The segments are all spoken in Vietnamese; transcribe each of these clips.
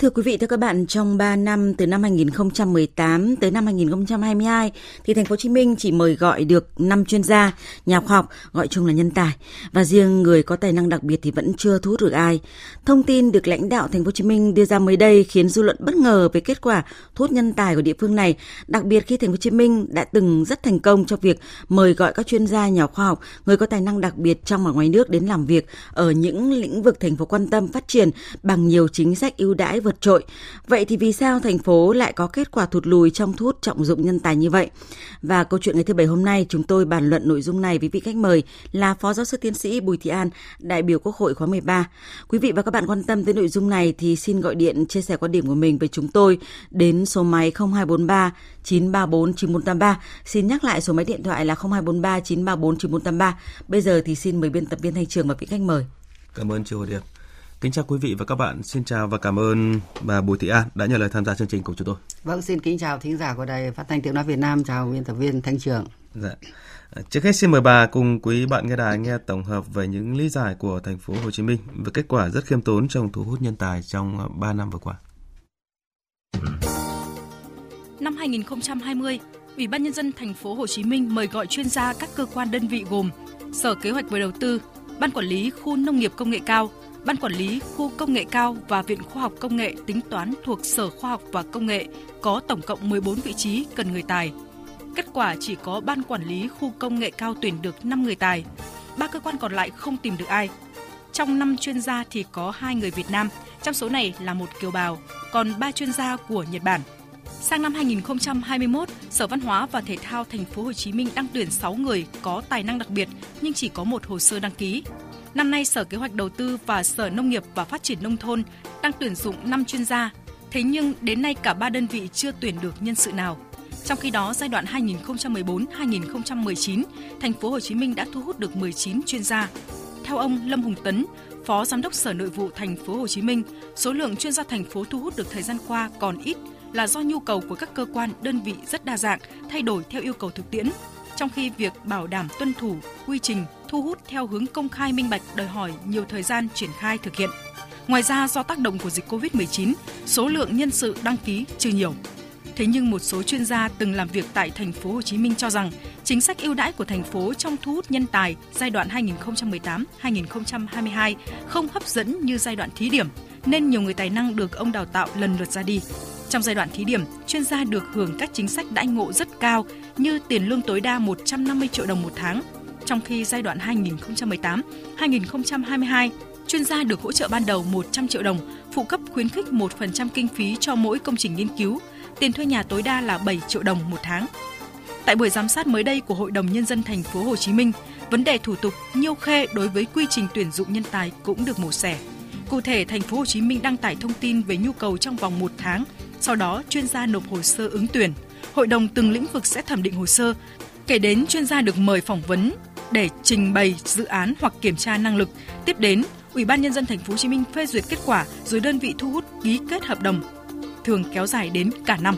Thưa quý vị, thưa các bạn, trong 3 năm từ năm 2018 tới năm 2022 thì thành phố Hồ Chí Minh chỉ mời gọi được 5 chuyên gia, nhà khoa học, gọi chung là nhân tài và riêng người có tài năng đặc biệt thì vẫn chưa thu hút được ai. Thông tin được lãnh đạo thành phố Hồ Chí Minh đưa ra mới đây khiến dư luận bất ngờ về kết quả thu hút nhân tài của địa phương này, đặc biệt khi thành phố Hồ Chí Minh đã từng rất thành công trong việc mời gọi các chuyên gia, nhà khoa học, người có tài năng đặc biệt trong và ngoài nước đến làm việc ở những lĩnh vực thành phố quan tâm phát triển bằng nhiều chính sách ưu đãi vượt trội. Vậy thì vì sao thành phố lại có kết quả thụt lùi trong thu hút trọng dụng nhân tài như vậy? Và câu chuyện ngày thứ bảy hôm nay chúng tôi bàn luận nội dung này với vị khách mời là Phó Giáo sư Tiến sĩ Bùi Thị An, đại biểu Quốc hội khóa 13. Quý vị và các bạn quan tâm tới nội dung này thì xin gọi điện chia sẻ quan điểm của mình với chúng tôi đến số máy 0243 934 9483. Xin nhắc lại số máy điện thoại là 0243 934 9483. Bây giờ thì xin mời biên tập viên Thanh Trường và vị khách mời. Cảm ơn chị Hồ Điệp. Kính chào quý vị và các bạn. Xin chào và cảm ơn bà Bùi Thị An đã nhận lời tham gia chương trình của chúng tôi. Vâng, xin kính chào thính giả của Đài Phát thanh Tiếng nói Việt Nam. Chào biên tập viên Thanh Trường. Dạ. Trước hết xin mời bà cùng quý bạn nghe đài nghe tổng hợp về những lý giải của thành phố Hồ Chí Minh về kết quả rất khiêm tốn trong thu hút nhân tài trong 3 năm vừa qua. Năm 2020, Ủy ban nhân dân thành phố Hồ Chí Minh mời gọi chuyên gia các cơ quan đơn vị gồm Sở Kế hoạch và Đầu tư, Ban quản lý khu nông nghiệp công nghệ cao, Ban quản lý khu công nghệ cao và Viện Khoa học Công nghệ tính toán thuộc Sở Khoa học và Công nghệ có tổng cộng 14 vị trí cần người tài. Kết quả chỉ có Ban quản lý khu công nghệ cao tuyển được 5 người tài. Ba cơ quan còn lại không tìm được ai. Trong 5 chuyên gia thì có 2 người Việt Nam, trong số này là một kiều bào, còn 3 chuyên gia của Nhật Bản. Sang năm 2021, Sở Văn hóa và Thể thao Thành phố Hồ Chí Minh đang tuyển 6 người có tài năng đặc biệt nhưng chỉ có một hồ sơ đăng ký. Năm nay, Sở Kế hoạch Đầu tư và Sở Nông nghiệp và Phát triển Nông thôn đang tuyển dụng 5 chuyên gia. Thế nhưng đến nay cả ba đơn vị chưa tuyển được nhân sự nào. Trong khi đó, giai đoạn 2014-2019, thành phố Hồ Chí Minh đã thu hút được 19 chuyên gia. Theo ông Lâm Hùng Tấn, Phó Giám đốc Sở Nội vụ thành phố Hồ Chí Minh, số lượng chuyên gia thành phố thu hút được thời gian qua còn ít là do nhu cầu của các cơ quan, đơn vị rất đa dạng, thay đổi theo yêu cầu thực tiễn. Trong khi việc bảo đảm tuân thủ quy trình thu hút theo hướng công khai minh bạch đòi hỏi nhiều thời gian triển khai thực hiện. Ngoài ra do tác động của dịch Covid-19, số lượng nhân sự đăng ký chưa nhiều. Thế nhưng một số chuyên gia từng làm việc tại thành phố Hồ Chí Minh cho rằng chính sách ưu đãi của thành phố trong thu hút nhân tài giai đoạn 2018-2022 không hấp dẫn như giai đoạn thí điểm, nên nhiều người tài năng được ông đào tạo lần lượt ra đi. Trong giai đoạn thí điểm, chuyên gia được hưởng các chính sách đãi ngộ rất cao như tiền lương tối đa 150 triệu đồng một tháng, trong khi giai đoạn 2018-2022, chuyên gia được hỗ trợ ban đầu 100 triệu đồng, phụ cấp khuyến khích 1% kinh phí cho mỗi công trình nghiên cứu, tiền thuê nhà tối đa là 7 triệu đồng một tháng. Tại buổi giám sát mới đây của Hội đồng nhân dân thành phố Hồ Chí Minh, vấn đề thủ tục nhiêu khê đối với quy trình tuyển dụng nhân tài cũng được mổ xẻ. Cụ thể, thành phố Hồ Chí Minh đăng tải thông tin về nhu cầu trong vòng một tháng, sau đó chuyên gia nộp hồ sơ ứng tuyển. Hội đồng từng lĩnh vực sẽ thẩm định hồ sơ, kể đến chuyên gia được mời phỏng vấn để trình bày dự án hoặc kiểm tra năng lực. Tiếp đến, Ủy ban nhân dân thành phố Hồ Chí Minh phê duyệt kết quả rồi đơn vị thu hút ký kết hợp đồng, thường kéo dài đến cả năm.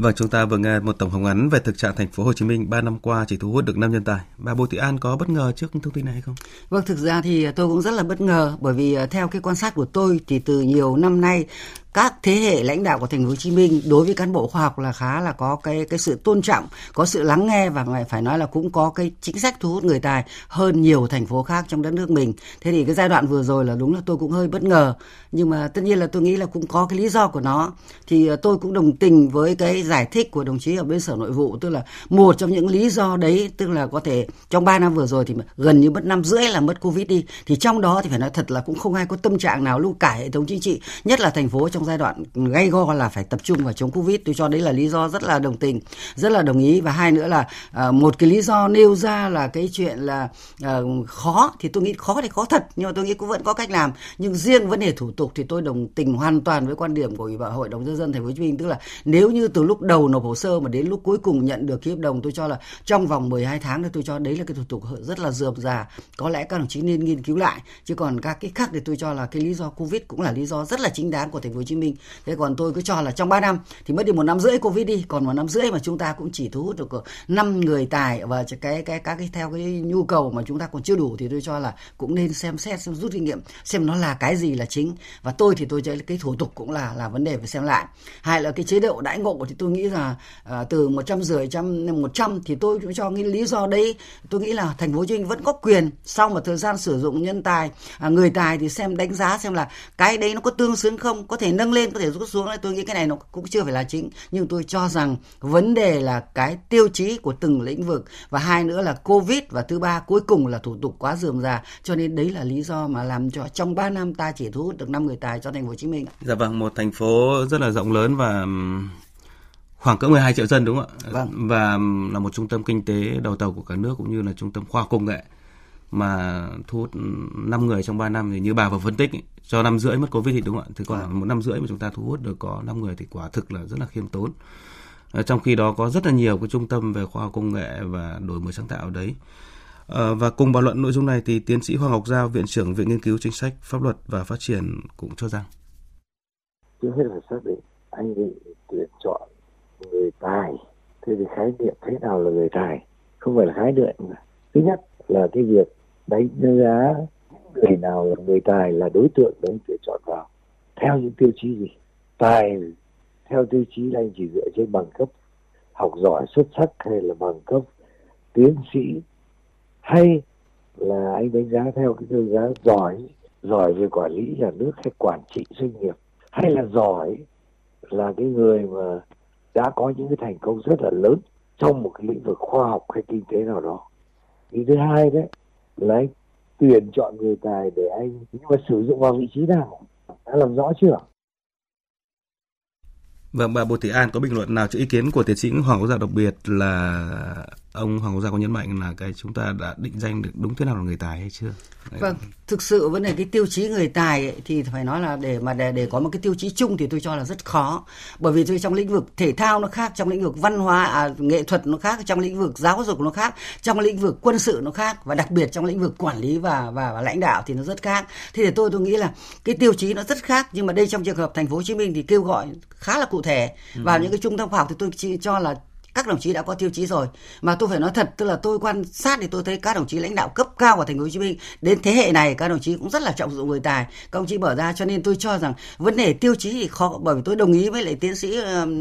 Vâng, chúng ta vừa nghe một tổng hợp ngắn về thực trạng thành phố Hồ Chí Minh 3 năm qua chỉ thu hút được 5 nhân tài. Bà Bùi Thị An có bất ngờ trước thông tin này hay không? Vâng, thực ra thì tôi cũng rất là bất ngờ bởi vì à, theo cái quan sát của tôi thì từ nhiều năm nay các thế hệ lãnh đạo của thành phố Hồ Chí Minh đối với cán bộ khoa học là khá là có cái cái sự tôn trọng, có sự lắng nghe và phải nói là cũng có cái chính sách thu hút người tài hơn nhiều thành phố khác trong đất nước mình. Thế thì cái giai đoạn vừa rồi là đúng là tôi cũng hơi bất ngờ, nhưng mà tất nhiên là tôi nghĩ là cũng có cái lý do của nó. Thì ờ, tôi cũng đồng tình với cái giải thích của đồng chí ở bên Sở Nội vụ tức là một trong những lý do đấy tức là có thể trong 3 năm vừa rồi thì gần như mất năm rưỡi là mất Covid đi. Thì trong đó thì phải nói thật là cũng không ai có tâm trạng nào lưu cả hệ thống chính trị, nhất là thành phố trong trong giai đoạn gay go là phải tập trung vào chống covid. Tôi cho đấy là lý do rất là đồng tình rất là đồng ý. Và hai nữa là uh, một cái lý do nêu ra là cái chuyện là uh, khó thì tôi nghĩ khó thì khó thật nhưng mà tôi nghĩ cũng vẫn có cách làm. Nhưng riêng vấn đề thủ tục thì tôi đồng tình hoàn toàn với quan điểm của ủy ban hội đồng nhân dân thành phố hồ chí minh. Tức là nếu như từ lúc đầu nộp hồ sơ mà đến lúc cuối cùng nhận được ký hợp đồng tôi cho là trong vòng 12 tháng thì tôi cho đấy là cái thủ tục rất là dườm già có lẽ các đồng chí nên nghiên cứu lại. Chứ còn các cái khác thì tôi cho là cái lý do covid cũng là lý do rất là chính đáng của thành phố Hồ Chí Minh. Thế còn tôi cứ cho là trong 3 năm thì mất đi một năm rưỡi covid đi còn một năm rưỡi mà chúng ta cũng chỉ thu hút được năm người tài và cái cái các cái theo cái nhu cầu mà chúng ta còn chưa đủ thì tôi cho là cũng nên xem xét xem rút kinh nghiệm xem nó là cái gì là chính. Và tôi thì tôi thấy cái thủ tục cũng là là vấn đề phải xem lại. Hay là cái chế độ đãi ngộ thì tôi nghĩ là à, từ một trăm rưỡi trăm một trăm thì tôi cũng cho cái lý do đấy tôi nghĩ là thành phố Hồ Chí Minh vẫn có quyền sau một thời gian sử dụng nhân tài à, người tài thì xem đánh giá xem là cái đấy nó có tương xứng không có thể nâng lên có thể rút xuống tôi nghĩ cái này nó cũng chưa phải là chính nhưng tôi cho rằng vấn đề là cái tiêu chí của từng lĩnh vực và hai nữa là covid và thứ ba cuối cùng là thủ tục quá dườm già cho nên đấy là lý do mà làm cho trong 3 năm ta chỉ thu hút được 5 người tài cho thành phố Hồ Chí Minh. Dạ vâng, một thành phố rất là rộng lớn và khoảng cỡ 12 triệu dân đúng không ạ? Vâng. Và là một trung tâm kinh tế đầu tàu của cả nước cũng như là trung tâm khoa công nghệ mà thu hút 5 người trong 3 năm thì như bà vừa phân tích ấy, cho năm rưỡi mất covid thì đúng không ạ? Thì còn vâng. một năm rưỡi mà chúng ta thu hút được có 5 người thì quả thực là rất là khiêm tốn. Trong khi đó có rất là nhiều cái trung tâm về khoa học công nghệ và đổi mới sáng tạo đấy. À, và cùng bàn luận nội dung này thì tiến sĩ Hoàng Ngọc Giao, Viện trưởng Viện Nghiên cứu Chính sách, Pháp luật và Phát triển cũng cho rằng. Trước hết phải xác định anh định tuyển chọn người tài. Thế thì khái niệm thế nào là người tài? Không phải là khái niệm. Thứ nhất là cái việc đánh giá người nào là người tài là đối tượng để anh tuyển chọn vào. Theo những tiêu chí gì? Tài, theo tiêu chí là anh chỉ dựa trên bằng cấp học giỏi xuất sắc hay là bằng cấp tiến sĩ, hay là anh đánh giá theo cái tiêu giá giỏi giỏi về quản lý nhà nước hay quản trị doanh nghiệp, hay là giỏi là cái người mà đã có những cái thành công rất là lớn trong một cái lĩnh vực khoa học hay kinh tế nào đó ý thứ hai đấy là anh tuyển chọn người tài để anh nhưng mà sử dụng vào vị trí nào? Đã làm rõ chưa? Vâng, bà Bùi Thị An có bình luận nào cho ý kiến của tiến sĩ Hoàng Quốc Gia đặc biệt là ông Hoàng Quốc Gia có nhấn mạnh là cái chúng ta đã định danh được đúng thế nào là người tài hay chưa? Vâng, thực sự vấn đề cái tiêu chí người tài ấy, thì phải nói là để mà để để có một cái tiêu chí chung thì tôi cho là rất khó. Bởi vì tôi trong lĩnh vực thể thao nó khác, trong lĩnh vực văn hóa à, nghệ thuật nó khác, trong lĩnh vực giáo dục nó khác, trong lĩnh vực quân sự nó khác và đặc biệt trong lĩnh vực quản lý và và, và lãnh đạo thì nó rất khác. Thì để tôi tôi nghĩ là cái tiêu chí nó rất khác nhưng mà đây trong trường hợp thành phố Hồ Chí Minh thì kêu gọi khá là cụ thể. Và ừ. những cái trung tâm khoa học thì tôi chỉ cho là các đồng chí đã có tiêu chí rồi. Mà tôi phải nói thật, tức là tôi quan sát thì tôi thấy các đồng chí lãnh đạo cấp cao của thành phố Hồ Chí Minh, đến thế hệ này các đồng chí cũng rất là trọng dụng người tài. Các đồng chí mở ra cho nên tôi cho rằng vấn đề tiêu chí thì khó, bởi vì tôi đồng ý với lại tiến sĩ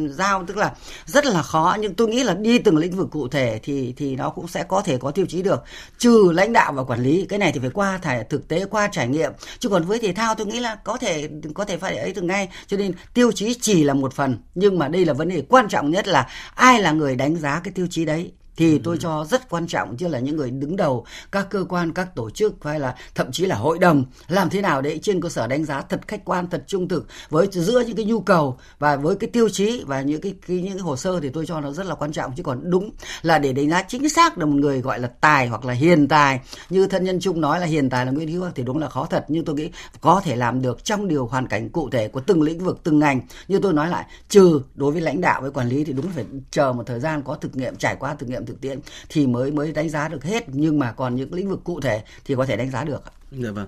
giao, tức là rất là khó. Nhưng tôi nghĩ là đi từng lĩnh vực cụ thể thì thì nó cũng sẽ có thể có tiêu chí được. Trừ lãnh đạo và quản lý, cái này thì phải qua thải, thực tế, qua trải nghiệm. Chứ còn với thể thao tôi nghĩ là có thể có thể phải ấy từ ngay. Cho nên tiêu chí chỉ là một phần, nhưng mà đây là vấn đề quan trọng nhất là ai là người đánh giá cái tiêu chí đấy thì ừ. tôi cho rất quan trọng chứ là những người đứng đầu các cơ quan các tổ chức hay là thậm chí là hội đồng làm thế nào để trên cơ sở đánh giá thật khách quan thật trung thực với giữa những cái nhu cầu và với cái tiêu chí và những cái, cái những cái hồ sơ thì tôi cho nó rất là quan trọng. Chứ còn đúng là để đánh giá chính xác được một người gọi là tài hoặc là hiền tài như thân nhân chung nói là hiền tài là nguyễn hữu thì đúng là khó thật. Nhưng tôi nghĩ có thể làm được trong điều hoàn cảnh cụ thể của từng lĩnh vực từng ngành. Như tôi nói lại trừ đối với lãnh đạo với quản lý thì đúng phải chờ một thời gian có thực nghiệm trải qua thực nghiệm thực tiễn thì mới mới đánh giá được hết nhưng mà còn những lĩnh vực cụ thể thì có thể đánh giá được. Dạ vâng.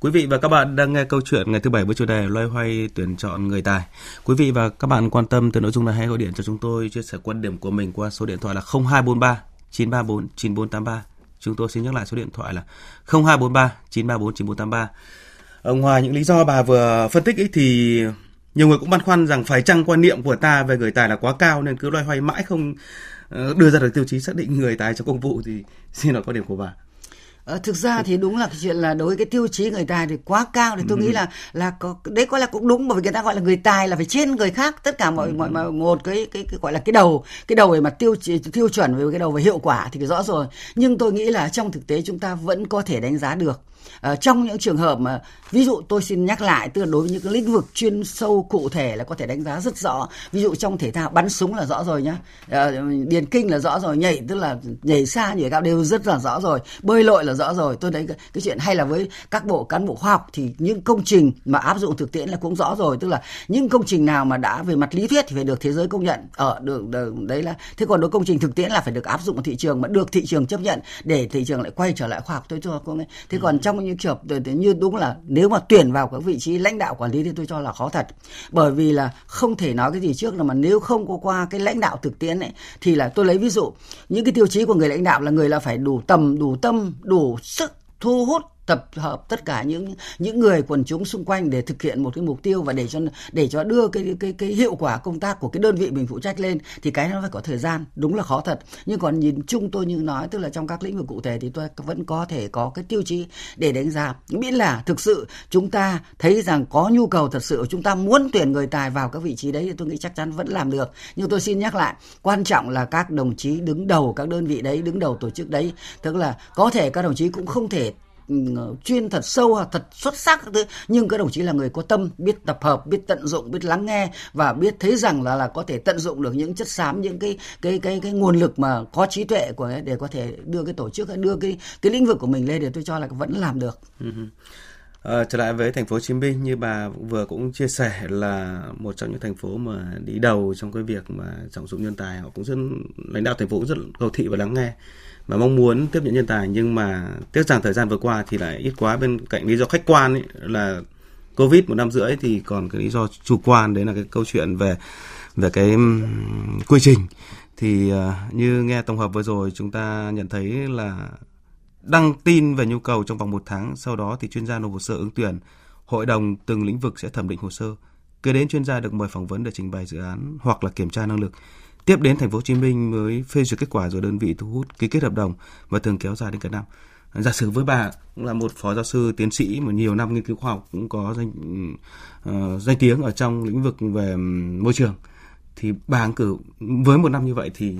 Quý vị và các bạn đang nghe câu chuyện ngày thứ bảy với chủ đề loay hoay tuyển chọn người tài. Quý vị và các bạn quan tâm tới nội dung này hãy gọi điện cho chúng tôi, chia sẻ quan điểm của mình qua số điện thoại là 0243 934 9483. Chúng tôi xin nhắc lại số điện thoại là 0243 934 9483. Ở ngoài những lý do bà vừa phân tích ấy thì nhiều người cũng băn khoăn rằng phải chăng quan niệm của ta về người tài là quá cao nên cứ loay hoay mãi không đưa ra được tiêu chí xác định người tài cho công vụ thì xin hỏi quan điểm của bà Ờ, thực ra thì đúng là cái chuyện là đối với cái tiêu chí người tài thì quá cao thì tôi ừ. nghĩ là là có đấy có là cũng đúng bởi vì người ta gọi là người tài là phải trên người khác tất cả mọi ừ. mọi, mọi một cái, cái cái gọi là cái đầu cái đầu về mặt tiêu tiêu chuẩn về cái đầu về hiệu quả thì rõ rồi nhưng tôi nghĩ là trong thực tế chúng ta vẫn có thể đánh giá được à, trong những trường hợp mà ví dụ tôi xin nhắc lại tức là đối với những cái lĩnh vực chuyên sâu cụ thể là có thể đánh giá rất rõ. Ví dụ trong thể thao bắn súng là rõ rồi nhá. À, điền kinh là rõ rồi nhảy tức là nhảy xa nhảy cao đều rất là rõ rồi. Bơi lội là rõ rồi. Tôi thấy cái, cái chuyện hay là với các bộ cán bộ khoa học thì những công trình mà áp dụng thực tiễn là cũng rõ rồi. Tức là những công trình nào mà đã về mặt lý thuyết thì phải được thế giới công nhận. Ở được, được đấy là thế còn đối công trình thực tiễn là phải được áp dụng vào thị trường mà được thị trường chấp nhận để thị trường lại quay trở lại khoa học. Tôi cho thế còn trong những trường hợp như đúng là nếu mà tuyển vào các vị trí lãnh đạo quản lý thì tôi cho là khó thật. Bởi vì là không thể nói cái gì trước là mà nếu không có qua cái lãnh đạo thực tiễn ấy, thì là tôi lấy ví dụ, những cái tiêu chí của người lãnh đạo là người là phải đủ tầm, đủ tâm, đủ sức thu hút tập hợp tất cả những những người quần chúng xung quanh để thực hiện một cái mục tiêu và để cho để cho đưa cái cái cái hiệu quả công tác của cái đơn vị mình phụ trách lên, thì cái nó phải có thời gian. Đúng là khó thật. Nhưng còn nhìn chung tôi như nói, tức là trong các lĩnh vực cụ thể thì tôi vẫn có thể có cái tiêu chí để đánh giá. Miễn là thực sự chúng ta thấy rằng có nhu cầu thật sự, chúng ta muốn tuyển người tài vào các vị trí đấy thì tôi nghĩ chắc chắn vẫn làm được. Nhưng tôi xin nhắc lại, quan trọng là các đồng chí đứng đầu các đơn vị đấy, đứng đầu tổ chức đấy. Tức là có thể các đồng chí cũng không thể chuyên thật sâu hoặc thật xuất sắc nhưng các đồng chí là người có tâm biết tập hợp biết tận dụng biết lắng nghe và biết thấy rằng là là có thể tận dụng được những chất xám những cái cái cái cái nguồn lực mà có trí tuệ của để có thể đưa cái tổ chức đưa cái cái lĩnh vực của mình lên để tôi cho là vẫn làm được. À, trở lại với thành phố Hồ Chí Minh như bà vừa cũng chia sẻ là một trong những thành phố mà đi đầu trong cái việc mà trọng dụng nhân tài họ cũng rất lãnh đạo thành phố cũng rất cầu thị và lắng nghe và mong muốn tiếp nhận nhân tài nhưng mà tiếc rằng thời gian vừa qua thì lại ít quá. Bên cạnh lý do khách quan ấy, là covid một năm rưỡi thì còn cái lý do chủ quan đấy là cái câu chuyện về về cái quy trình. Thì uh, như nghe tổng hợp vừa rồi chúng ta nhận thấy là đăng tin về nhu cầu trong vòng một tháng. Sau đó thì chuyên gia nộp hồ sơ ứng tuyển. Hội đồng từng lĩnh vực sẽ thẩm định hồ sơ. Kế đến chuyên gia được mời phỏng vấn để trình bày dự án hoặc là kiểm tra năng lực. Tiếp đến thành phố Hồ Chí Minh mới phê duyệt kết quả rồi đơn vị thu hút ký kết hợp đồng và thường kéo dài đến cả năm. Giả sử với bà cũng là một phó giáo sư tiến sĩ mà nhiều năm nghiên cứu khoa học cũng có danh uh, danh tiếng ở trong lĩnh vực về môi trường thì bà ứng cử với một năm như vậy thì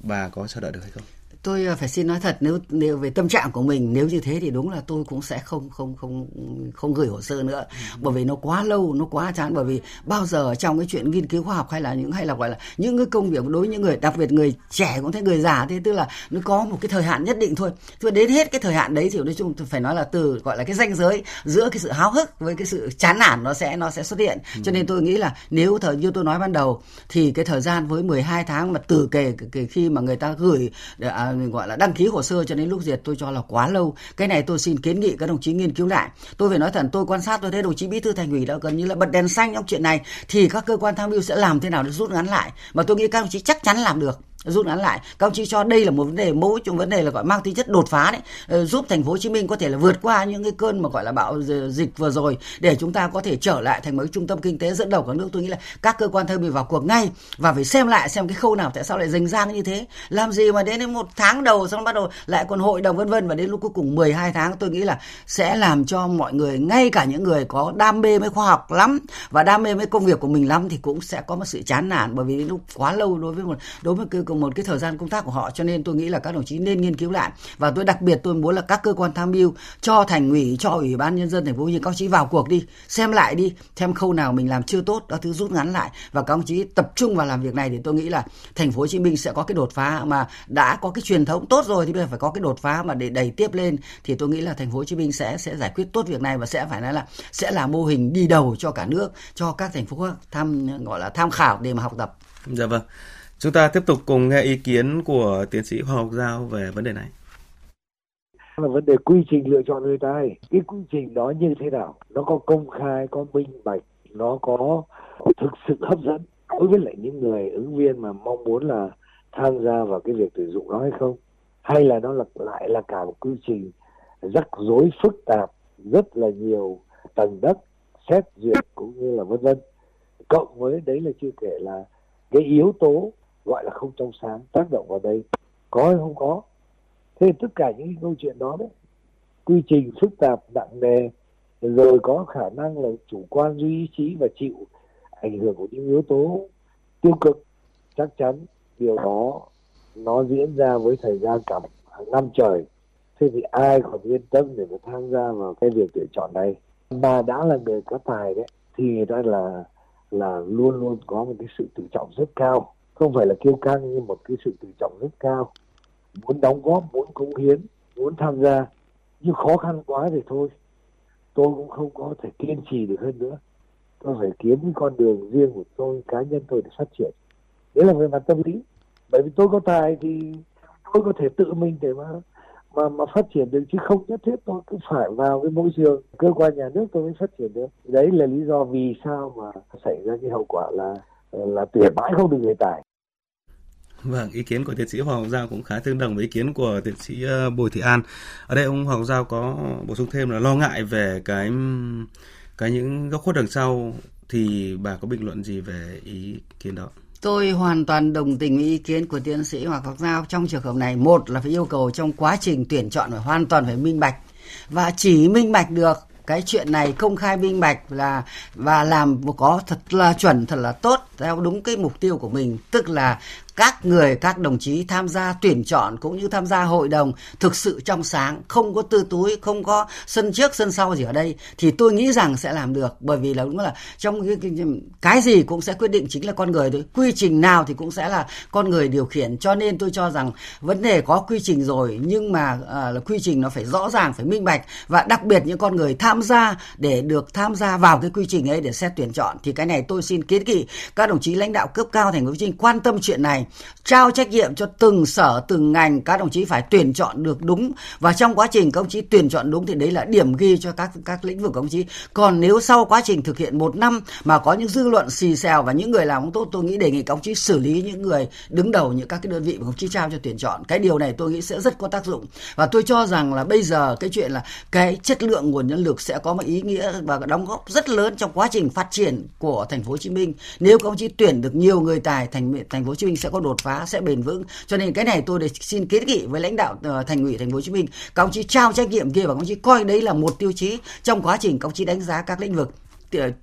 bà có chờ đợi được hay không? Tôi ờ, phải xin nói thật nếu nếu về tâm trạng của mình nếu như thế thì đúng là tôi cũng sẽ không không không không gửi hồ sơ nữa. Bởi vì nó quá lâu nó quá chán. Bởi vì bao giờ trong cái chuyện nghiên cứu khoa học hay là những hay là gọi là những cái công việc đối với những người đặc biệt người trẻ cũng thế người già thế tức là nó có một cái thời hạn nhất định thôi. Chứ đến hết cái thời hạn đấy thì nói chung phải nói là từ gọi là cái ranh giới giữa cái sự háo hức với cái sự chán nản nó sẽ nó sẽ xuất hiện. Cho nên tôi nghĩ là nếu thời như tôi nói ban đầu thì cái thời gian với 12 tháng mà từ kể, kể khi mà người ta gửi à, mình gọi là đăng ký hồ sơ cho đến lúc duyệt, tôi cho là quá lâu. Cái này tôi xin kiến nghị các đồng chí nghiên cứu lại. Tôi phải nói thật, tôi quan sát tôi thấy đồng chí bí thư thành ủy đã gần như là bật đèn xanh trong chuyện này, thì các cơ quan tham mưu sẽ làm thế nào để rút ngắn lại? Mà tôi nghĩ các đồng chí chắc chắn làm được rút ngắn lại. Các ông chí cho đây là một vấn đề mẫu trong vấn đề là gọi mang tính chất đột phá đấy. Ờ, giúp thành phố Hồ Chí Minh có thể là vượt qua những cái cơn mà gọi là bạo dịch vừa rồi để chúng ta có thể trở lại thành một trung tâm kinh tế dẫn đầu cả nước. Tôi nghĩ là các cơ quan thơ mại vào cuộc ngay và phải xem lại xem cái khâu nào tại sao lại dành dang như thế. Làm gì mà đến một tháng đầu xong bắt đầu lại còn hội đồng vân vân và đến lúc cuối cùng 12 tháng tôi nghĩ là sẽ làm cho mọi người, ngay cả những người có đam mê với khoa học lắm và đam mê với công việc của mình lắm thì cũng sẽ có một sự chán nản bởi vì đến lúc quá lâu đối với một, đối với cơ cùng một cái thời gian công tác của họ, cho nên tôi nghĩ là các đồng chí nên nghiên cứu lại và tôi đặc biệt tôi muốn là các cơ quan tham mưu cho thành ủy, cho ủy ban nhân dân thành phố như các đồng chí vào cuộc đi, xem lại đi, xem khâu nào mình làm chưa tốt đó thứ rút ngắn lại và các đồng chí tập trung vào làm việc này thì tôi nghĩ là thành phố Hồ Chí Minh sẽ có cái đột phá mà đã có cái truyền thống tốt rồi thì bây giờ phải có cái đột phá mà để đẩy tiếp lên thì tôi nghĩ là thành phố Hồ Chí Minh sẽ sẽ giải quyết tốt việc này và sẽ phải nói là sẽ là mô hình đi đầu cho cả nước, cho các thành phố tham, gọi là tham khảo để mà học tập. Dạ vâng. Chúng ta tiếp tục cùng nghe ý kiến của tiến sĩ Hoàng Ngọc Giao về vấn đề này. Là vấn đề quy trình lựa chọn người tài. Cái quy trình đó như thế nào? Nó có công khai, có minh bạch, nó có thực sự hấp dẫn đối với lại những người ứng viên mà mong muốn là tham gia vào cái việc tuyển dụng đó hay không? Hay là nó là lại là cả một quy trình rắc rối phức tạp, rất là nhiều tầng đất xét duyệt cũng như là vân vân cộng với đấy là chưa kể là cái yếu tố gọi là không trong sáng, tác động vào đây. Có hay không có? Thế tất cả những câu chuyện đó đấy, quy trình phức tạp, nặng nề, rồi có khả năng là chủ quan, duy ý chí và chịu ảnh hưởng của những yếu tố tiêu cực, chắc chắn điều đó nó diễn ra với thời gian cả hàng năm trời. Thế thì ai còn yên tâm để mà tham gia vào cái việc tuyển chọn này? Mà đã là người có tài đấy, thì người ta là là luôn luôn có một cái sự tự trọng rất cao không phải là kiêu căng, nhưng một cái sự tự trọng rất cao. Muốn đóng góp, muốn cống hiến, muốn tham gia, nhưng khó khăn quá thì thôi. Tôi cũng không có thể kiên trì được hơn nữa. Tôi phải kiếm cái con đường riêng của tôi, cá nhân tôi để phát triển. Đấy là về mặt tâm lý. Bởi vì tôi có tài thì tôi có thể tự mình để mà mà mà phát triển được, chứ không nhất thiết tôi cứ phải vào cái môi trường cơ quan nhà nước tôi mới phát triển được. Đấy là lý do vì sao mà xảy ra cái hậu quả là là tuyển mãi không được người tài Vâng, ý kiến của tiến sĩ Hoàng Ngọc Giao cũng khá tương đồng với ý kiến của tiến sĩ ờ, Bùi Thị An. Ở đây ông Hoàng Ngọc Giao có bổ sung thêm là lo ngại về cái cái những góc khuất đằng sau thì bà có bình luận gì về ý kiến đó? Tôi hoàn toàn đồng tình với ý kiến của tiến sĩ Hoàng Ngọc Giao trong trường hợp này. Một là phải yêu cầu trong quá trình tuyển chọn phải hoàn toàn phải minh bạch và chỉ minh bạch được cái chuyện này công khai minh bạch là, và làm có thật là chuẩn, thật là tốt theo đúng cái mục tiêu của mình. Tức là các người các đồng chí tham gia tuyển chọn cũng như tham gia hội đồng thực sự trong sáng không có tư túi không có sân trước sân sau gì ở đây thì tôi nghĩ rằng sẽ làm được. Bởi vì là đúng là trong cái, cái, cái gì cũng sẽ quyết định chính là con người thôi. Quy trình nào thì cũng sẽ là con người điều khiển. Cho nên tôi cho rằng vấn đề có quy trình rồi nhưng mà à, là quy trình nó phải rõ ràng phải minh bạch. Và đặc biệt những con người tham gia để được tham gia vào cái quy trình ấy để xét tuyển chọn thì cái này tôi xin kiến nghị các đồng chí lãnh đạo cấp cao thành phố Hồ Chí Minh quan tâm chuyện này trao trách nhiệm cho từng sở, từng ngành các đồng chí phải tuyển chọn được đúng. Và trong quá trình các đồng chí tuyển chọn đúng thì đấy là điểm ghi cho các các lĩnh vực các đồng chí. Còn nếu sau quá trình thực hiện một năm mà có những dư luận xì xèo và những người làm không tốt, tôi nghĩ đề nghị các đồng chí xử lý những người đứng đầu, những các cái đơn vị mà các đồng chí trao cho tuyển chọn. Cái điều này tôi nghĩ sẽ rất có tác dụng. Và tôi cho rằng là bây giờ cái chuyện là cái chất lượng nguồn nhân lực sẽ có một ý nghĩa và đóng góp rất lớn trong quá trình phát triển của thành phố Hồ Chí Minh. Nếu các đồng chí tuyển được nhiều người tài, thành thành phố Hồ Chí Minh sẽ có có đột phá, sẽ bền vững. Cho nên cái này tôi để xin kiến nghị với lãnh đạo ờ, thành ủy thành phố Hồ Chí Minh. Các ông chí trao trách nhiệm kia và các ông chí coi đấy là một tiêu chí trong quá trình các ông chí đánh giá các lĩnh vực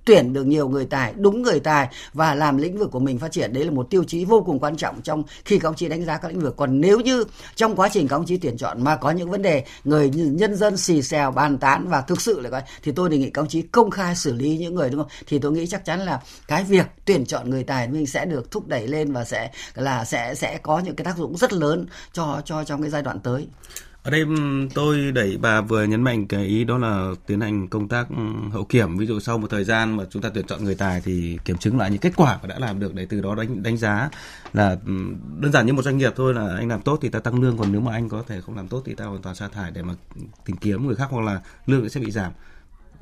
tuyển được nhiều người tài, đúng người tài và làm lĩnh vực của mình phát triển. Đấy là một tiêu chí vô cùng quan trọng trong khi các ông chí đánh giá các lĩnh vực. Còn nếu như trong quá trình các ông chí tuyển chọn mà có những vấn đề người nhân dân xì xèo, bàn tán và thực sự là coi, thì tôi đề nghị các ông chí công khai xử lý những người, đúng không? Thì tôi nghĩ chắc chắn là cái việc tuyển chọn người tài mình sẽ được thúc đẩy lên và sẽ là, sẽ sẽ có những cái tác dụng rất lớn cho cho trong cái giai đoạn tới ở đây tôi đẩy bà vừa nhấn mạnh cái ý đó là tiến hành công tác hậu kiểm. Ví dụ sau một thời gian mà chúng ta tuyển chọn người tài thì kiểm chứng lại những kết quả mà đã làm được để từ đó đánh đánh giá là đơn giản như một doanh nghiệp thôi là anh làm tốt thì ta tăng lương, còn nếu mà anh có thể không làm tốt thì ta hoàn toàn sa thải để mà tìm kiếm người khác hoặc là lương sẽ bị giảm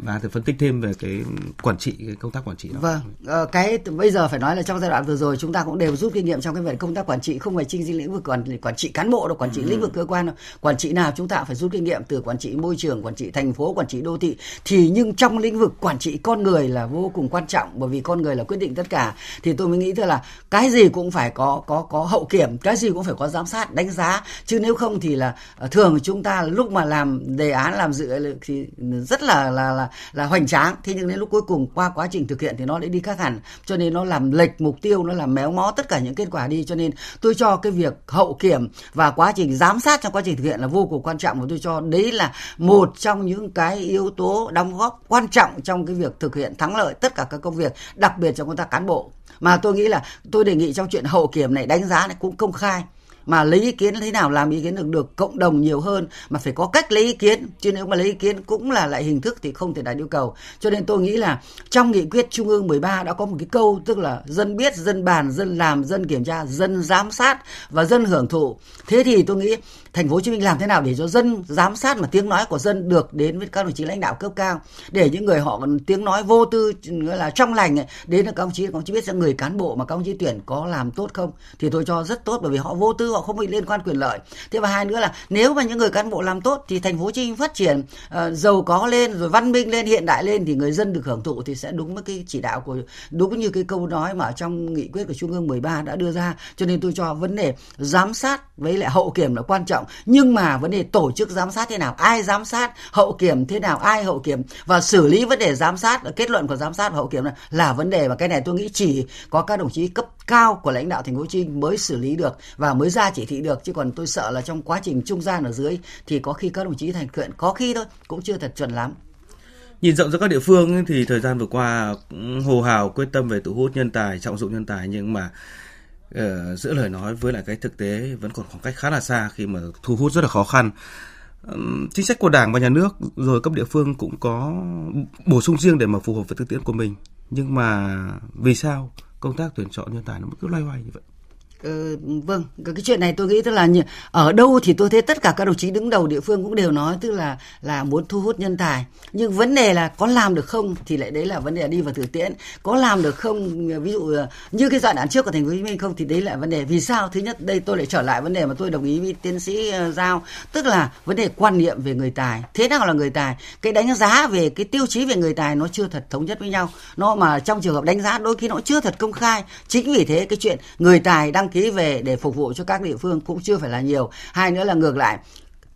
và thử phân tích thêm về cái quản trị cái công tác quản trị đó. Vâng, ờ, cái bây giờ phải nói là trong giai đoạn vừa rồi chúng ta cũng đều rút kinh nghiệm trong cái việc công tác quản trị không phải trên lĩnh vực quản quản trị cán bộ đâu, quản trị ừ. lĩnh vực cơ quan đâu. Quản trị nào chúng ta phải rút kinh nghiệm từ quản trị môi trường, quản trị thành phố, quản trị đô thị thì nhưng trong lĩnh vực quản trị con người là vô cùng quan trọng bởi vì con người là quyết định tất cả. Thì tôi mới nghĩ thế là cái gì cũng phải có có có hậu kiểm, cái gì cũng phải có giám sát, đánh giá chứ nếu không thì là ờ, thường chúng ta lúc mà làm đề án làm dự thì rất là là là là hoành tráng. Thế nhưng đến lúc cuối cùng qua quá trình thực hiện thì nó lại đi khác hẳn. Cho nên nó làm lệch mục tiêu, nó làm méo mó tất cả những kết quả đi. Cho nên tôi cho cái việc hậu kiểm và quá trình giám sát trong quá trình thực hiện là vô cùng quan trọng. Và tôi cho đấy là một trong những cái yếu tố đóng góp quan trọng trong cái việc thực hiện thắng lợi tất cả các công việc, đặc biệt trong công tác cán bộ. Mà tôi nghĩ là tôi đề nghị trong chuyện hậu kiểm này, đánh giá này cũng công khai mà lấy ý kiến thế nào làm ý kiến được được cộng đồng nhiều hơn mà phải có cách lấy ý kiến. Chứ nếu mà lấy ý kiến cũng là lại hình thức thì không thể đạt yêu cầu. Cho nên tôi nghĩ là trong nghị quyết trung ương 13 đã có một cái câu tức là dân biết dân bàn dân làm dân kiểm tra dân giám sát và dân hưởng thụ. Thế thì tôi nghĩ thành phố Hồ Chí Minh làm thế nào để cho dân giám sát mà tiếng nói của dân được đến với các đồng chí lãnh đạo cấp cao? Để những người họ còn tiếng nói vô tư là trong lành ấy, đến các đồng chí các đồng chí biết rằng người cán bộ mà các đồng chí tuyển có làm tốt không? Thì tôi cho rất tốt bởi vì họ vô tư họ không bị liên quan quyền lợi thế và hai nữa là nếu mà những người cán bộ làm tốt thì thành phố Hồ Chí Minh phát triển uh, giàu có lên rồi văn minh lên hiện đại lên thì người dân được hưởng thụ thì sẽ đúng với cái chỉ đạo của đúng như cái câu nói mà trong nghị quyết của Trung ương 13 đã đưa ra cho nên tôi cho vấn đề giám sát với lại hậu kiểm là quan trọng nhưng mà vấn đề tổ chức giám sát thế nào ai giám sát hậu kiểm thế nào ai hậu kiểm và xử lý vấn đề giám sát kết luận của giám sát và hậu kiểm là, là vấn đề và cái này tôi nghĩ chỉ có các đồng chí cấp cao của lãnh đạo thành phố Hồ Chí Minh mới xử lý được và mới ra ra chỉ thị được chứ còn tôi sợ là trong quá trình trung gian ở dưới thì có khi các đồng chí thành kiện có khi thôi cũng chưa thật chuẩn lắm Nhìn rộng ra các địa phương thì thời gian vừa qua hồ hào quyết tâm về thu hút nhân tài, trọng dụng nhân tài nhưng mà uh, giữa lời nói với lại cái thực tế vẫn còn khoảng cách khá là xa khi mà thu hút rất là khó khăn. Um, chính sách của Đảng và nhà nước rồi cấp địa phương cũng có bổ sung riêng để mà phù hợp với thực tiễn của mình. Nhưng mà vì sao công tác tuyển chọn nhân tài nó cứ loay hoay như vậy? Ừ, vâng cái chuyện này tôi nghĩ tức là ở đâu thì tôi thấy tất cả các đồng chí đứng đầu địa phương cũng đều nói tức là là muốn thu hút nhân tài. Nhưng vấn đề là có làm được không thì lại đấy là vấn đề đi vào thực tiễn. Có làm được không ví dụ ờ, như cái giai đoạn trước của thành phố Hồ Chí Minh không thì đấy là vấn đề. Vì sao? Thứ nhất đây tôi lại trở lại vấn đề mà tôi đồng ý với tiến sĩ ờ, giao. Tức là vấn đề quan niệm về người tài. Thế nào là người tài? Cái đánh giá về cái tiêu chí về người tài nó chưa thật thống nhất với nhau. Nó mà trong trường hợp đánh giá đôi khi nó chưa thật công khai. Chính vì thế cái chuyện người tài đang ký về để phục vụ cho các địa phương cũng chưa phải là nhiều. Hai nữa là ngược lại,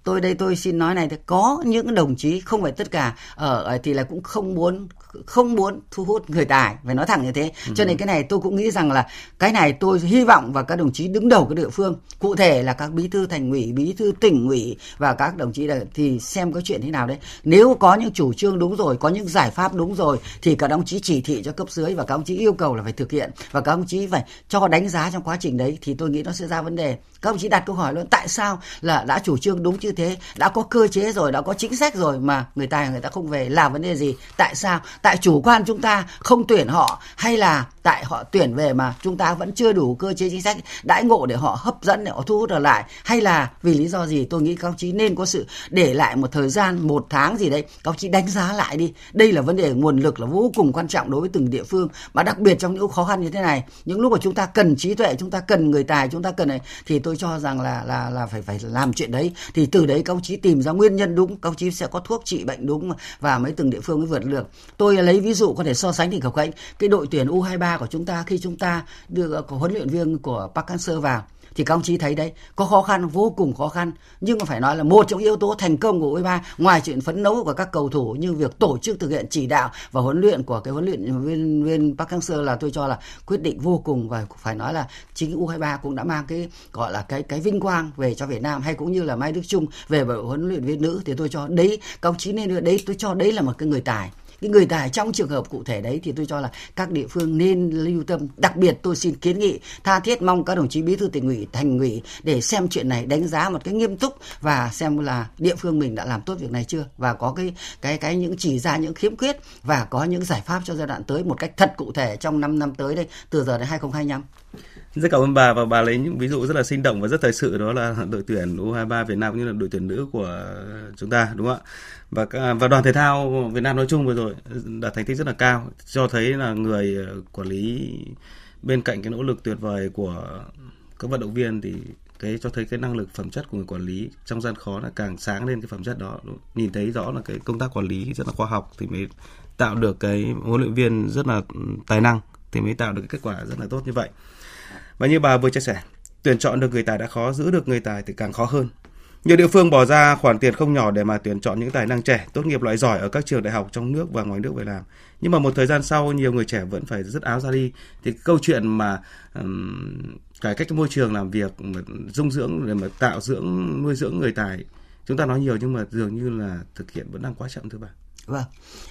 tôi đây tôi xin nói này thì có những đồng chí, không phải tất cả ở thì là cũng không muốn không muốn thu hút người tài phải nói thẳng như thế. Cho nên ừ. cái này tôi cũng nghĩ rằng là cái này tôi hy vọng và các đồng chí đứng đầu cái địa phương cụ thể là các bí thư thành ủy bí thư tỉnh ủy và các đồng chí là thì xem cái chuyện thế nào đấy. Nếu có những chủ trương đúng rồi có những giải pháp đúng rồi thì các đồng chí chỉ thị cho cấp dưới và các đồng chí yêu cầu là phải thực hiện và các đồng chí phải cho đánh giá trong quá trình đấy thì tôi nghĩ nó sẽ ra vấn đề. Các đồng chí đặt câu hỏi luôn tại sao là đã chủ trương đúng như thế đã có cơ chế rồi đã có chính sách rồi mà người ta người ta không về là vấn đề gì? Tại sao tại chủ quan chúng ta không tuyển họ hay là tại họ tuyển về mà chúng ta vẫn chưa đủ cơ chế chính sách, đãi ngộ để họ hấp dẫn, để họ thu hút trở lại. Hay là vì lý do gì? Tôi nghĩ các ông chí nên có sự để lại một thời gian, một tháng gì đấy. Các ông chí đánh giá lại đi. Đây là vấn đề nguồn lực là vô cùng quan trọng đối với từng địa phương. Mà đặc biệt trong những khó khăn như thế này, những lúc mà chúng ta cần trí tuệ, chúng ta cần người tài, chúng ta cần này thì tôi cho rằng là là là phải phải làm chuyện đấy. Thì từ đấy các ông chí tìm ra nguyên nhân đúng, các ông chí sẽ có thuốc trị bệnh đúng và mấy từng địa phương mới vượt được tôi lấy ví dụ có thể so sánh thì khẩu khánh cái đội tuyển U23 của chúng ta khi chúng ta đưa có huấn luyện viên của Park Hang-seo vào. Thì các ông chí thấy đấy, có khó khăn, vô cùng khó khăn. Nhưng mà phải nói là một trong yếu tố thành công của U23 ngoài chuyện phấn đấu của các cầu thủ như việc tổ chức thực hiện chỉ đạo và huấn luyện của cái huấn luyện viên viên Park Hang-seo là tôi cho là quyết định vô cùng và phải nói là chính U23 cũng đã mang cái, gọi là cái cái vinh quang về cho Việt Nam hay cũng như là Mai Đức Chung về đội huấn luyện viên nữ. Thì tôi cho đấy, các ông chí nên đấy, tôi cho đấy là một cái người tài cái người tài trong trường hợp cụ thể đấy thì tôi cho là các địa phương nên lưu tâm. Đặc biệt tôi xin kiến nghị, tha thiết mong các đồng chí bí thư tỉnh ủy, thành ủy để xem chuyện này đánh giá một cái nghiêm túc và xem là địa phương mình đã làm tốt việc này chưa và có cái cái cái những chỉ ra những khiếm khuyết và có những giải pháp cho giai đoạn tới một cách thật cụ thể trong 5 năm tới đây, từ giờ đến 2025 rất cảm ơn bà và bà lấy những ví dụ rất là sinh động và rất thời sự, đó là đội tuyển U23 Việt Nam cũng như là đội tuyển nữ của chúng ta, đúng không ạ? Và và đoàn thể thao Việt Nam nói chung vừa rồi đạt thành tích rất là cao, cho thấy là người ờ, quản lý bên cạnh cái nỗ lực tuyệt vời của các vận động viên thì cái, cho thấy cái năng lực phẩm chất của người quản lý trong gian khó là càng sáng lên cái phẩm chất đó nhìn thấy rõ là cái công tác quản lý rất là khoa học thì mới tạo được cái huấn luyện viên rất là ừ, tài năng thì mới tạo được cái kết quả rất là tốt như vậy và như bà vừa chia sẻ, tuyển chọn được người tài đã khó, giữ được người tài thì càng khó hơn. Nhiều địa phương bỏ ra khoản tiền không nhỏ để mà tuyển chọn những tài năng trẻ, tốt nghiệp loại giỏi ở các trường đại học trong nước và ngoài nước về làm. Nhưng mà một thời gian sau, nhiều người trẻ vẫn phải dứt áo ra đi. Thì câu chuyện mà um, cải cách môi trường làm việc, mà dung dưỡng để mà tạo dưỡng nuôi dưỡng người tài, chúng ta nói nhiều nhưng mà dường như là thực hiện vẫn đang quá chậm thưa bà. Vâng,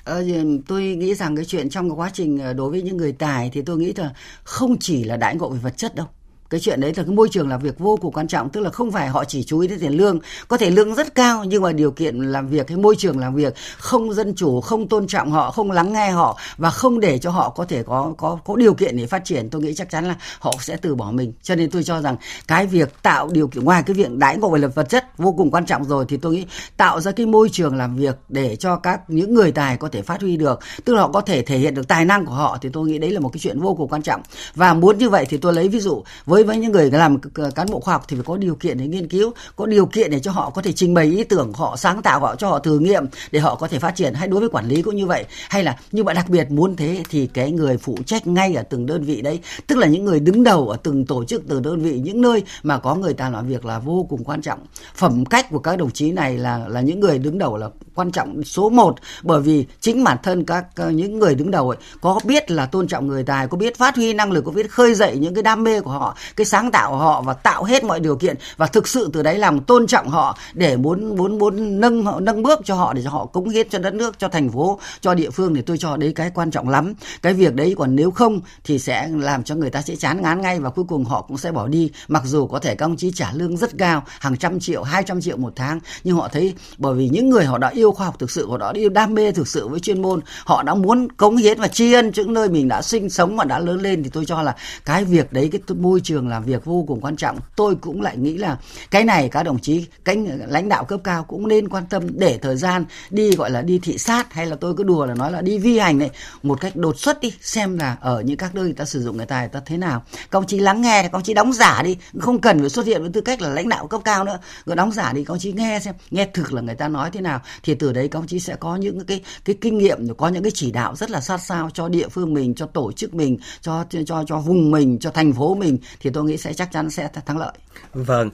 ờ, tôi nghĩ rằng cái chuyện trong cái quá trình ờ, đối với những người tài thì tôi nghĩ là không chỉ là đãi ngộ về vật chất đâu cái chuyện đấy là cái môi trường làm việc vô cùng quan trọng, tức là không phải họ chỉ chú ý đến tiền lương. Có thể lương rất cao, nhưng mà điều kiện làm việc cái môi trường làm việc không dân chủ, không tôn trọng họ, không lắng nghe họ và không để cho họ có thể có có có điều kiện để phát triển, tôi nghĩ chắc chắn là họ sẽ từ bỏ mình. Cho nên tôi cho rằng cái việc tạo điều kiện, ngoài cái việc đãi ngộ về lập vật chất vô cùng quan trọng rồi, thì tôi nghĩ tạo ra cái môi trường làm việc để cho các, những người tài có thể phát huy được, tức là họ có thể thể hiện được tài năng của họ, thì tôi nghĩ đấy là một cái chuyện vô cùng quan trọng. Và muốn như vậy thì tôi lấy ví dụ với với những người làm cán bộ khoa học thì phải có điều kiện để nghiên cứu, có điều kiện để cho họ có thể trình bày ý tưởng, họ sáng tạo, họ cho họ thử nghiệm để họ có thể phát triển. Hay đối với quản lý cũng như vậy. Hay là như vậy đặc biệt muốn thế thì cái người phụ trách ngay ở từng đơn vị đấy. Tức là những người đứng đầu ở từng tổ chức, từng đơn vị, những nơi mà có người ta làm việc là vô cùng quan trọng. Phẩm cách của các đồng chí này là là những người đứng đầu là quan trọng số 1 bởi vì chính bản thân các, những người đứng đầu ấy, có biết là tôn trọng người tài, có biết phát huy năng lực, có biết khơi dậy những cái đam mê của họ cái sáng tạo của họ và tạo hết mọi điều kiện và thực sự từ đấy làm tôn trọng họ để muốn muốn muốn nâng họ, nâng bước cho họ để cho họ cống hiến cho đất nước, cho thành phố, cho địa phương thì tôi cho đấy cái quan trọng lắm. Cái việc đấy còn nếu không thì sẽ làm cho người ta sẽ chán ngán ngay và cuối cùng họ cũng sẽ bỏ đi. Mặc dù có thể các ông chí trả lương rất cao, hàng trăm triệu, hai trăm triệu một tháng, nhưng họ thấy bởi vì những người họ đã yêu khoa học thực sự, họ đã yêu đam mê thực sự với chuyên môn, họ đã muốn cống hiến và tri ân những nơi mình đã sinh sống và đã lớn lên thì tôi cho là cái việc đấy, cái môi trường làm việc vô cùng quan trọng. Tôi cũng lại nghĩ là cái này các đồng chí cánh lãnh đạo cấp cao cũng nên quan tâm để thời gian đi, gọi là đi thị sát hay là tôi cứ đùa là nói là đi vi hành này, một cách đột xuất đi, xem là ở những các nơi người ta sử dụng người ta người ta thế nào. Các ông chí lắng nghe các ông chí đóng giả đi, không cần phải xuất hiện với tư cách là lãnh đạo cấp cao nữa. Người đóng giả đi, các ông chí nghe xem, nghe thực là người ta nói thế nào. Thì từ đấy các ông chí sẽ có những cái cái kinh nghiệm có những cái chỉ đạo rất là sát sao cho địa phương mình, cho tổ chức mình, cho cho cho vùng mình, cho thành phố mình thì tôi nghĩ sẽ chắc chắn sẽ thắng lợi. Vâng.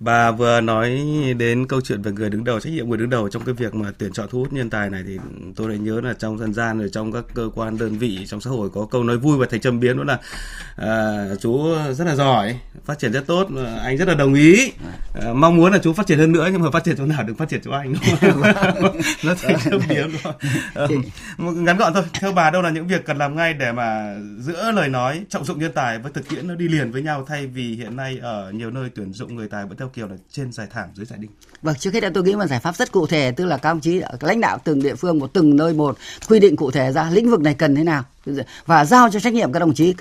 Bà vừa nói đến câu chuyện về người đứng đầu, trách nhiệm người đứng đầu trong cái việc mà tuyển chọn thu hút nhân tài này thì tôi lại nhớ là trong dân gian rồi trong các cơ quan đơn vị trong xã hội có câu nói vui và thành châm biếm đó là à, chú rất là giỏi, phát triển rất tốt, anh rất là đồng ý, à, mong muốn là chú phát triển hơn nữa nhưng mà phát triển chỗ nào đừng phát triển chỗ anh. nó thành châm biếm rồi. À, ngắn gọn thôi. Theo bà đâu là những việc cần làm ngay để mà giữa lời nói trọng dụng nhân tài với thực tiễn nó đi liền với nhau thay vì hiện nay ở nhiều nơi tuyển dụng người tài vẫn theo theo kiểu là trên giải thảm dưới giải đinh. Vâng, trước hết là tôi nghĩ một giải pháp rất cụ thể, tức là các ông chí lãnh đạo từng địa phương một từng nơi một quy định cụ thể ra lĩnh vực này cần thế nào và giao cho trách nhiệm các đồng chí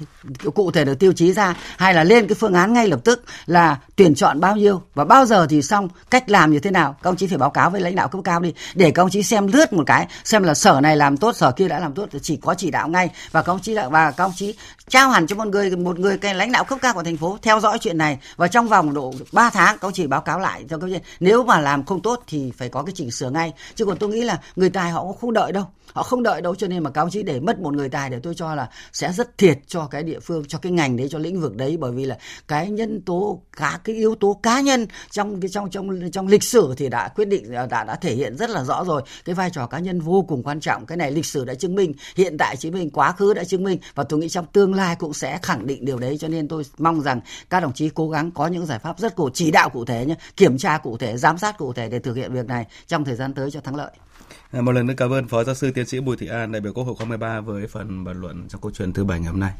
cụ thể được tiêu chí ra, hay là lên cái phương án ngay lập tức là tuyển chọn bao nhiêu. Và bao giờ thì xong, cách làm như thế nào, các ông chí phải báo cáo với lãnh đạo cấp cao đi. Để các ông chí xem lướt một cái, xem là sở này làm tốt, sở kia đã làm tốt, thì chỉ có chỉ đạo ngay. Và các ông chí và các ông chí trao hẳn cho một người một người cái lãnh đạo cấp cao của thành phố theo dõi chuyện này. Và trong vòng độ 3 tháng, các ông chỉ báo cáo lại cho các nếu mà làm không tốt thì phải có cái chỉnh sửa ngay. Chứ còn tôi nghĩ là người tài họ không đợi đâu họ không đợi đâu, cho nên mà các ông chí để mất một người tài để tôi cho là sẽ rất thiệt cho cái địa phương, cho cái ngành đấy, cho lĩnh vực đấy. Bởi vì là cái nhân tố, cả cái yếu tố cá nhân trong cái, trong trong trong lịch sử thì đã quyết định à, đã đã thể hiện rất là rõ rồi. Cái vai trò cá nhân vô cùng quan trọng. Cái này lịch sử đã chứng minh, hiện tại chứng minh, quá khứ đã chứng minh. Và tôi nghĩ trong tương lai cũng sẽ khẳng định điều đấy. Cho nên tôi mong rằng các đồng chí cố gắng có những giải pháp rất cụ, chỉ đạo cụ thể nhé, kiểm tra cụ thể, giám sát cụ thể để thực hiện việc này trong thời gian tới cho thắng lợi. Ờ, một lần nữa cảm ơn Phó Giáo sư Tiến sĩ Bùi Thị An, đại biểu Quốc hội khóa 13 với phần bàn luận trong câu chuyện thứ bảy ngày hôm nay.